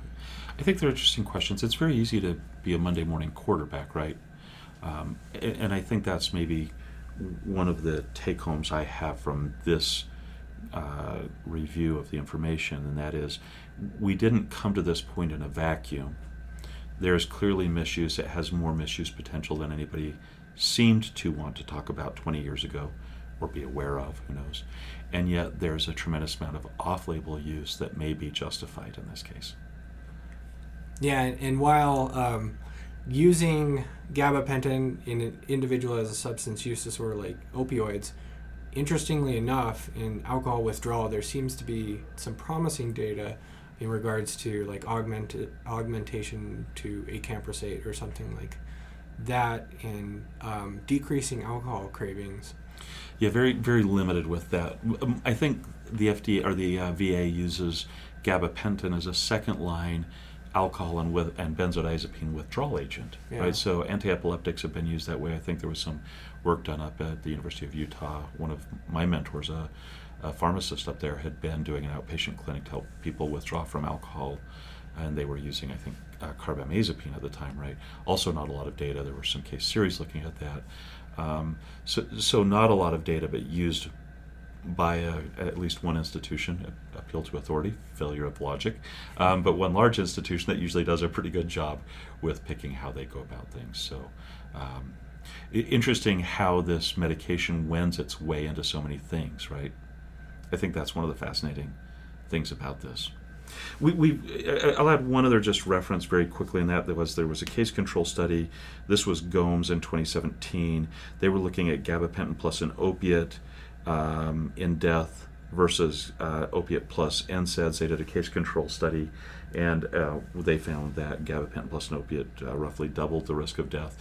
I think they're interesting questions. It's very easy to be a Monday morning quarterback, right? Um, a- and I think that's maybe one of the take homes I have from this uh, review of the information, and that is we didn't come to this point in a vacuum. There's clearly misuse. It has more misuse potential than anybody seemed to want to talk about 20 years ago or be aware of, who knows. And yet there's a tremendous amount of off label use that may be justified in this case. Yeah, and, and while um, using gabapentin in an individual as a substance use disorder like opioids, interestingly enough, in alcohol withdrawal, there seems to be some promising data in regards to like augmented augmentation to acamprosate or something like that and um, decreasing alcohol cravings. Yeah, very very limited with that. Um, I think the FDA or the uh, VA uses gabapentin as a second line alcohol and with and benzodiazepine withdrawal agent. Yeah. Right. So anti-epileptics have been used that way. I think there was some work done up at the University of Utah. One of my mentors, a, a pharmacist up there, had been doing an outpatient clinic to help people withdraw from alcohol. And they were using, I think, uh, carbamazepine at the time, right? Also, not a lot of data. There were some case series looking at that. Um, so, so not a lot of data, but used by a, at least one institution, appeal to authority, failure of logic, um, but one large institution that usually does a pretty good job with picking how they go about things. So, um, interesting how this medication wends its way into so many things, right? I think that's one of the fascinating things about this. We, we, I'll add one other just reference very quickly, and that there was there was a case control study. This was Gomes in 2017. They were looking at gabapentin plus an opiate um, in death versus uh, opiate plus NSAIDs. They did a case control study, and uh, they found that gabapentin plus an opiate uh, roughly doubled the risk of death.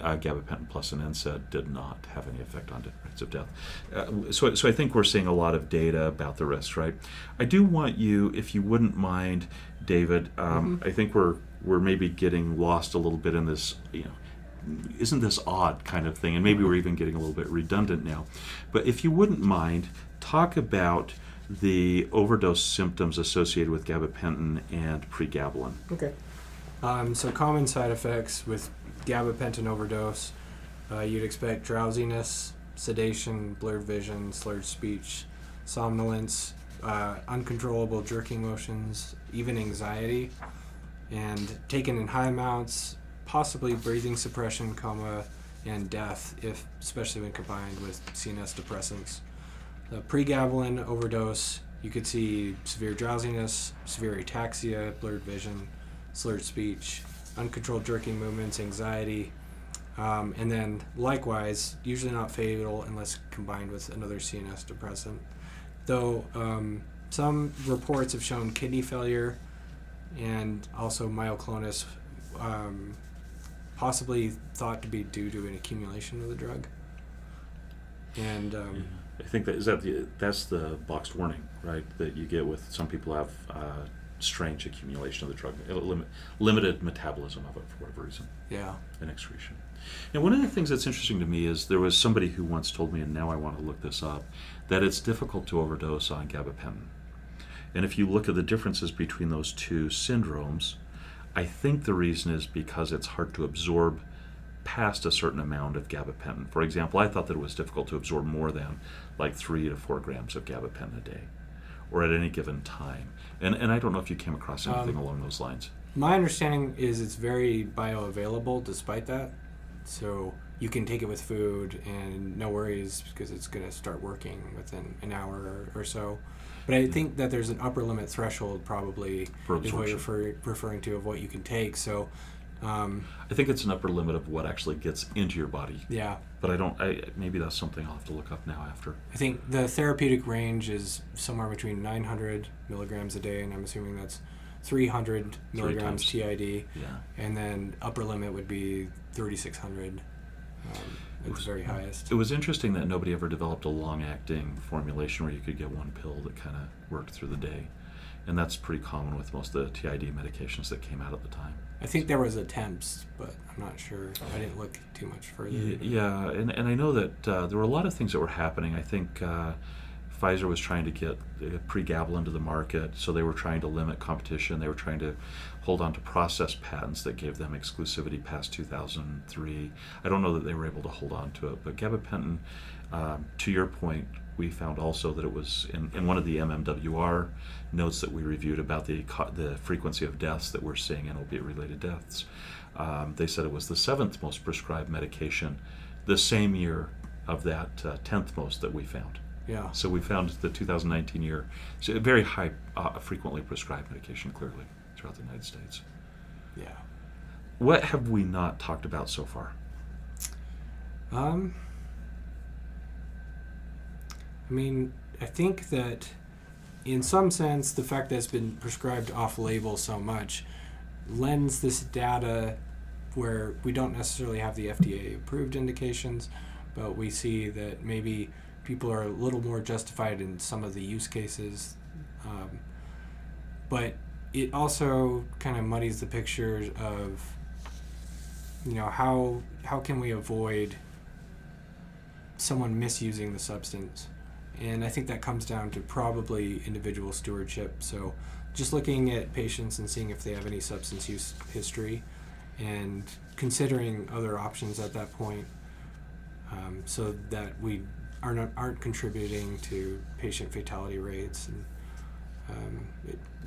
Uh, gabapentin plus an NSAID did not have any effect on rates of death. Uh, so, so I think we're seeing a lot of data about the risks, right? I do want you, if you wouldn't mind, David. Um, I think we're we're maybe getting lost a little bit in this, you know, isn't this odd kind of thing? And maybe we're even getting a little bit redundant now. But if you wouldn't mind, talk about the overdose symptoms associated with gabapentin and pregabalin. Okay. Um, so common side effects with gabapentin overdose, uh, you'd expect drowsiness, sedation, blurred vision, slurred speech, somnolence, uh, uncontrollable jerking motions, even anxiety, and taken in high amounts, possibly breathing suppression, coma, and death, if especially when combined with CNS depressants. The pregabalin overdose, you could see severe drowsiness, severe ataxia, blurred vision, slurred speech, uncontrolled jerking movements, anxiety, um, and then likewise, usually not fatal unless combined with another CNS depressant. Though um, some reports have shown kidney failure and also myoclonus, um, possibly thought to be due to an accumulation of the drug. And um, I think that is that the that's the boxed warning, right? That you get with some people have uh, strange accumulation of the drug, uh, lim- limited metabolism of it for whatever reason, yeah, and excretion. Now, one of the things that's interesting to me is there was somebody who once told me, and now I want to look this up, that it's difficult to overdose on gabapentin. And if you look at the differences between those two syndromes, I think the reason is because it's hard to absorb past a certain amount of gabapentin. For example, I thought that it was difficult to absorb more than like three to four grams of gabapentin a day or at any given time. And, and I don't know if you came across anything Um, along those lines. my understanding is it's very bioavailable despite that. So you can take it with food and no worries because it's going to start working within an hour or, or so. But I think that there's an upper limit threshold probably is what you're refer, referring to of what you can take. So Um, I think it's an upper limit of what actually gets into your body, yeah, but I don't. I maybe that's something I'll have to look up now after. I think the therapeutic range is somewhere between 900 milligrams a day, and I'm assuming that's 300 milligrams. TID, Yeah. and then upper limit would be 3600. Um, at the very highest. It was interesting that nobody ever developed a long-acting formulation where you could get one pill that kind of worked through the day, and that's pretty common with most of the TID medications that came out at the time. I think there was attempts, but I'm not sure. I didn't look too much further. Yeah, and, and I know that uh, there were a lot of things that were happening. I think uh, Pfizer was trying to get uh, pregabalin into the market, so they were trying to limit competition. They were trying to hold on to process patents that gave them exclusivity past 2003. I don't know that they were able to hold on to it, but gabapentin, um, to your point, we found also that it was in, in one of the MMWR notes that we reviewed about the co- the frequency of deaths that we're seeing in opiate-related deaths. Um, they said it was the seventh most prescribed medication the same year of that uh, tenth most that we found. Yeah. So we found the 2019 year so a very high, uh, frequently prescribed medication clearly throughout the United States. Yeah. What have we not talked about so far? Um, I mean, I think that in some sense, the fact that it's been prescribed off label so much lends this data where we don't necessarily have the FDA approved indications, but we see that maybe people are a little more justified in some of the use cases. Um, but it also kind of muddies the picture of you know how how can we avoid someone misusing the substance and i think that comes down to probably individual stewardship. So just looking at patients and seeing if they have any substance use history and considering other options at that point um, so that we are not, aren't contributing to patient fatality rates and um,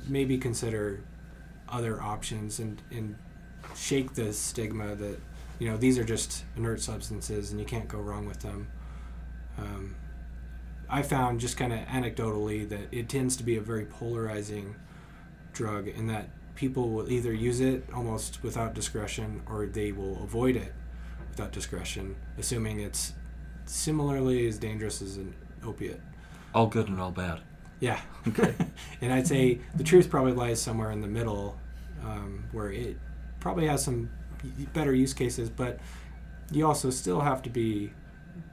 maybe consider other options and, and shake the stigma that you know these are just inert substances and you can't go wrong with them. Um, i found just kind of anecdotally that it tends to be a very polarizing drug in that people will either use it almost without discretion or they will avoid it without discretion assuming it's similarly as dangerous as an opiate All good and all bad. yeah Okay. and I'd say the truth probably lies somewhere in the middle, um, where it probably has some better use cases, but you also still have to be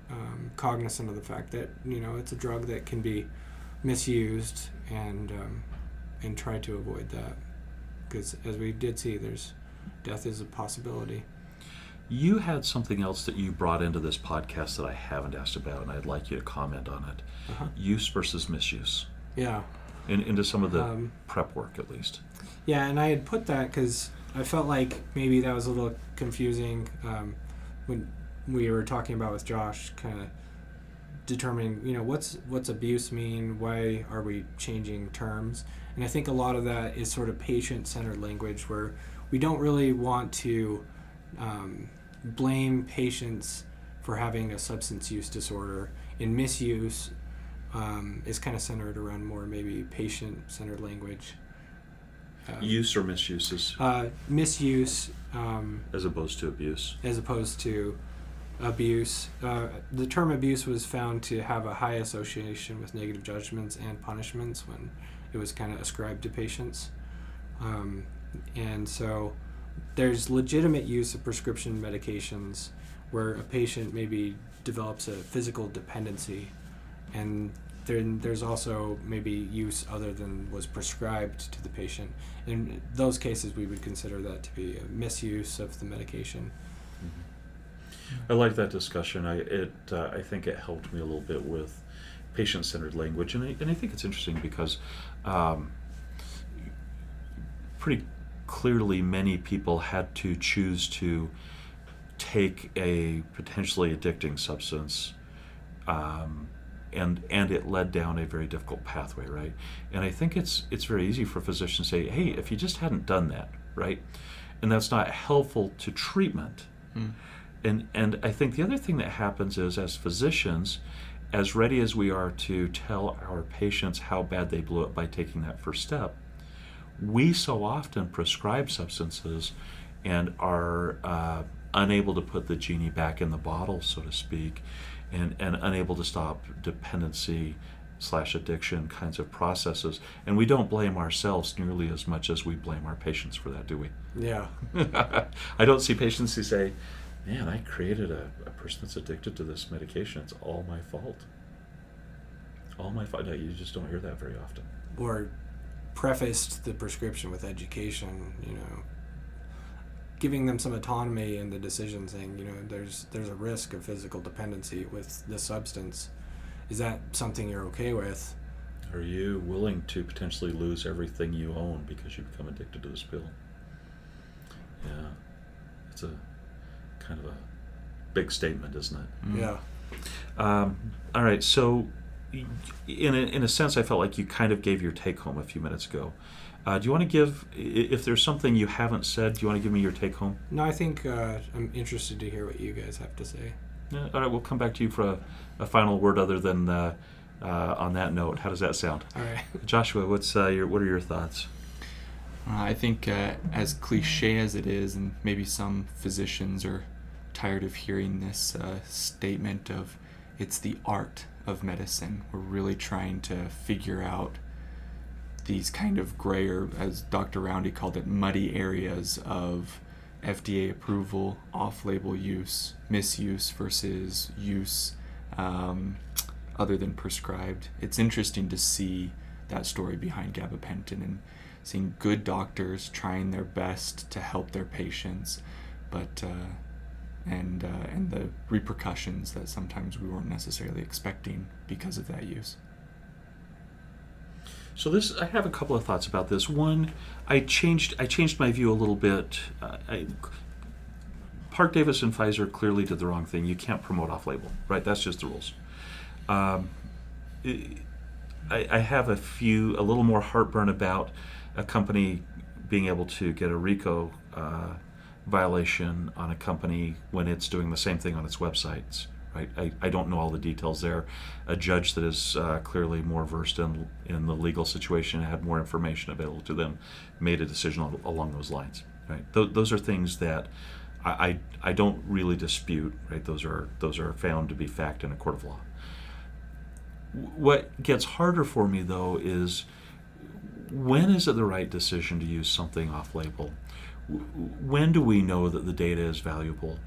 um, cognizant of the fact that you know it's a drug that can be misused and um, and try to avoid that because as we did see, there's death is a possibility. You had something else that you brought into this podcast that I haven't asked about, and I'd like you to comment on it. Uh-huh. Use versus misuse, Yeah. in, into some of the Um, prep work at least. Yeah, and I had put that because I felt like maybe that was a little confusing um, when we were talking about with Josh, kind of determining, you know, what's what's abuse mean? Why are we changing terms? And I think a lot of that is sort of patient-centered language, where we don't really want to um, blame patients for having a substance use disorder. In misuse, um, is kind of centered around more maybe patient-centered language. Um, Use or misuse is, uh, misuse um, as opposed to abuse. as opposed to abuse. Uh, the term abuse was found to have a high association with negative judgments and punishments when it was kind of ascribed to patients. Um, and so there's legitimate use of prescription medications where a patient maybe develops a physical dependency and then there's also maybe use other than was prescribed to the patient. In those cases, we would consider that to be a misuse of the medication. I like that discussion. I it uh, I think it helped me a little bit with patient-centered language, and I, and I think it's interesting because um, pretty clearly many people had to choose to take a potentially addicting substance. Um, and, and it led down a very difficult pathway, right? And I think it's it's very easy for physicians to say, "Hey, if you just hadn't done that, right?" And that's not helpful to treatment. Hmm. And and I think the other thing that happens is as physicians, as ready as we are to tell our patients how bad they blew it by taking that first step, we so often prescribe substances and are uh, unable to put the genie back in the bottle, so to speak, and, and unable to stop dependency slash addiction kinds of processes. And we don't blame ourselves nearly as much as we blame our patients for that, do we? Yeah. I don't see patients who say, man, I created a, a person that's addicted to this medication. It's all my fault. All my fault. No, you just don't hear that very often. Or prefaced the prescription with education, you know, giving them some autonomy in the decision, saying, you know, there's there's a risk of physical dependency with this substance. Is that something you're okay with? Are you willing to potentially lose everything you own because you become addicted to this pill? Yeah, it's a kind of a big statement, isn't it? Mm. Yeah. Um, all right, so in a, in a sense, I felt like you kind of gave your take home a few minutes ago. Uh, do you want to give, if there's something you haven't said, do you want to give me your take home? No, I think uh, I'm interested to hear what you guys have to say. Yeah, all right, we'll come back to you for a, a final word other than uh, uh, on that note. How does that sound? All right. Joshua, what's uh, your, what are your thoughts? Uh, I think, uh, as cliche as it is, and maybe some physicians are tired of hearing this uh, statement of it's the art of medicine. We're really trying to figure out these kind of gray, or as Dr. Roundy called it, muddy areas of FDA approval, off label use, misuse versus use um, other than prescribed. It's interesting to see that story behind gabapentin and seeing good doctors trying their best to help their patients, but uh, and uh, and the repercussions that sometimes we weren't necessarily expecting because of that use. So this, I have a couple of thoughts about this. One, I changed, I changed my view a little bit. Uh, I, Parke-Davis and Pfizer clearly did the wrong thing. You can't promote off-label, right? That's just the rules. Um, I, I have a few, a little more heartburn about a company being able to get a RICO uh, violation on a company when it's doing the same thing on its websites. Right? I, I don't know all the details there. A judge that is uh, clearly more versed in, in the legal situation and had more information available to them made a decision al- along those lines. Right? Th- those are things that I, I, I don't really dispute. Right? Those are those are found to be fact in a court of law. What gets harder for me though is when is it the right decision to use something off label? When do we know that the data is valuable?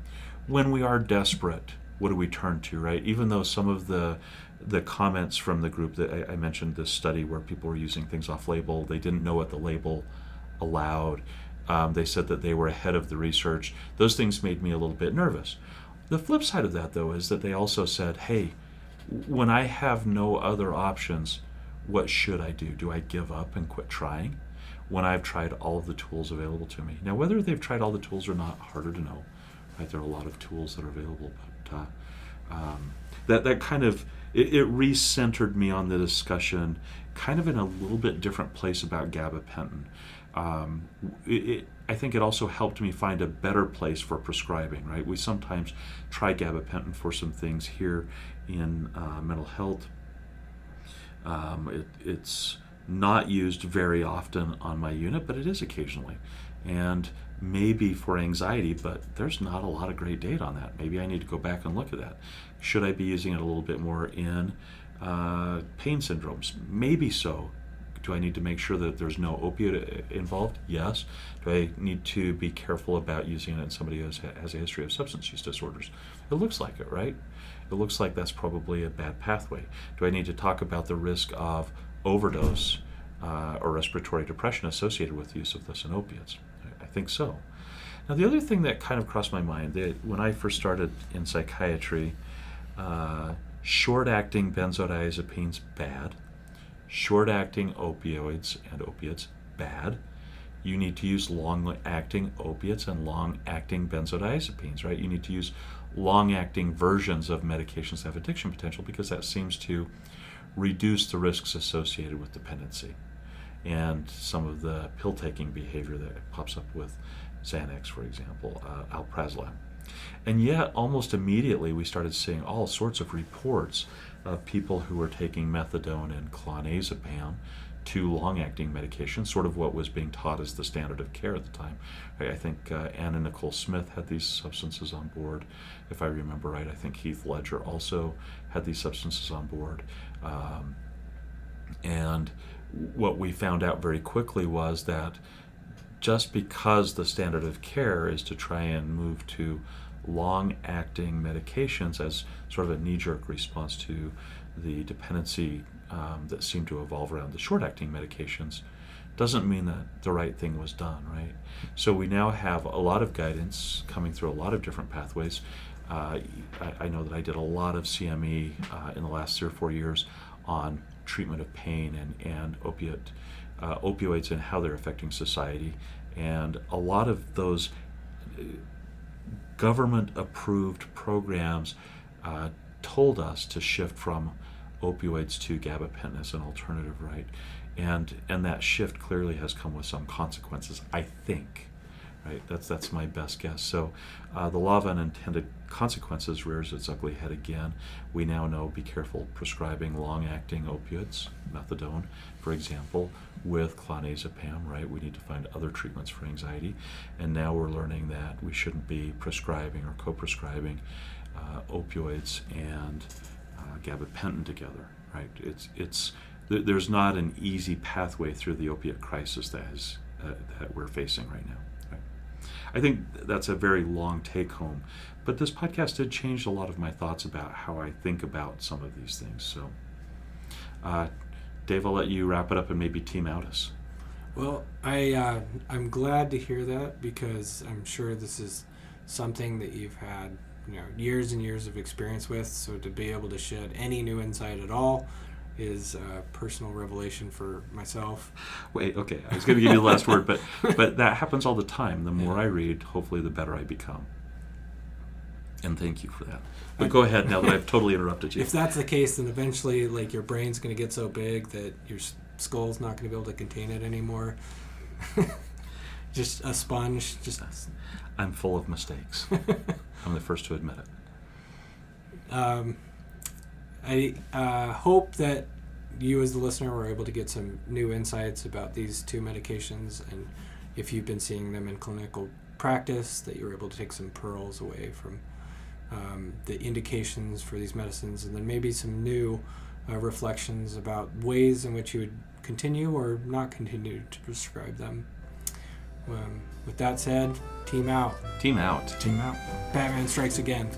When we are desperate, what do we turn to, right? Even though some of the the comments from the group that I, I mentioned, this study where people were using things off label, they didn't know what the label allowed. Um, they said that they were ahead of the research. Those things made me a little bit nervous. The flip side of that, though, is that they also said, hey, when I have no other options, what should I do? Do I give up and quit trying when I've tried all of the tools available to me? Now, whether they've tried all the tools or not, harder to know. Right? There are a lot of tools that are available, but uh, um, that that kind of it, it recentered me on the discussion, kind of in a little bit different place about gabapentin. Um, it, it, I think it also helped me find a better place for prescribing. Right? We sometimes try gabapentin for some things here in uh, mental health. Um, it, it's not used very often on my unit, but it is occasionally. And maybe for anxiety, but there's not a lot of great data on that. Maybe I need to go back and look at that. Should I be using it a little bit more in uh, pain syndromes? Maybe so. Do I need to make sure that there's no opiate involved? Yes. Do I need to be careful about using it in somebody who has, has a history of substance use disorders? It looks like it, right? It looks like that's probably a bad pathway. Do I need to talk about the risk of overdose uh, or respiratory depression associated with the use of this and opiates? I, I think so. Now, the other thing that kind of crossed my mind that when I first started in psychiatry, uh, short acting benzodiazepines, bad. Short acting opioids and opiates, bad. You need to use long acting opiates and long acting benzodiazepines, right? You need to use long acting versions of medications that have addiction potential because that seems to reduce the risks associated with dependency and some of the pill taking behavior that pops up with Xanax, for example, uh, alprazolam. And yet, almost immediately, we started seeing all sorts of reports of people who were taking methadone and clonazepam to long-acting medications, sort of what was being taught as the standard of care at the time. I, I think uh, Anna Nicole Smith had these substances on board, if I remember right. I think Heath Ledger also had these substances on board. Um, and what we found out very quickly was that just because the standard of care is to try and move to long acting medications as sort of a knee jerk response to the dependency um, that seemed to evolve around the short acting medications, doesn't mean that the right thing was done, right? So we now have a lot of guidance coming through a lot of different pathways. Uh, I, I, know that I did a lot of CME uh, in the last three or four years on treatment of pain and, and opiate, uh, opioids and how they're affecting society. And a lot of those government approved programs uh, told us to shift from opioids to gabapentin as an alternative, right? And, and that shift clearly has come with some consequences, I think right? That's that's my best guess. So, uh, the law of unintended consequences rears its ugly head again. We now know be careful prescribing long-acting opioids, methadone, for example, with clonazepam. Right? We need to find other treatments for anxiety, and now we're learning that we shouldn't be prescribing or co-prescribing uh, opioids and uh, gabapentin together. Right? It's it's there's not an easy pathway through the opiate crisis that is uh, that we're facing right now. I think that's a very long take home. But this podcast did change a lot of my thoughts about how I think about some of these things. So, uh, Dave, I'll let you wrap it up and maybe team out us. Well, I uh, I'm glad to hear that because I'm sure this is something that you've had you know years and years of experience with. So to be able to shed any new insight at all is a personal revelation for myself. Wait, okay, I was going to give you the last word, but but that happens all the time. The more I read, hopefully, the better I become. And thank you for that. But go ahead now that I've totally interrupted you. If that's the case, then eventually, like your brain's going to get so big that your skull's not going to be able to contain it anymore. just a sponge. Just. I'm full of mistakes. I'm the first to admit it. Um, I uh, hope that you, as the listener, were able to get some new insights about these two medications, and if you've been seeing them in clinical practice, that you were able to take some pearls away from um, the indications for these medicines, and then maybe some new uh, reflections about ways in which you would continue or not continue to prescribe them. Um, with that said, team out. Team out. Team out. Batman strikes again.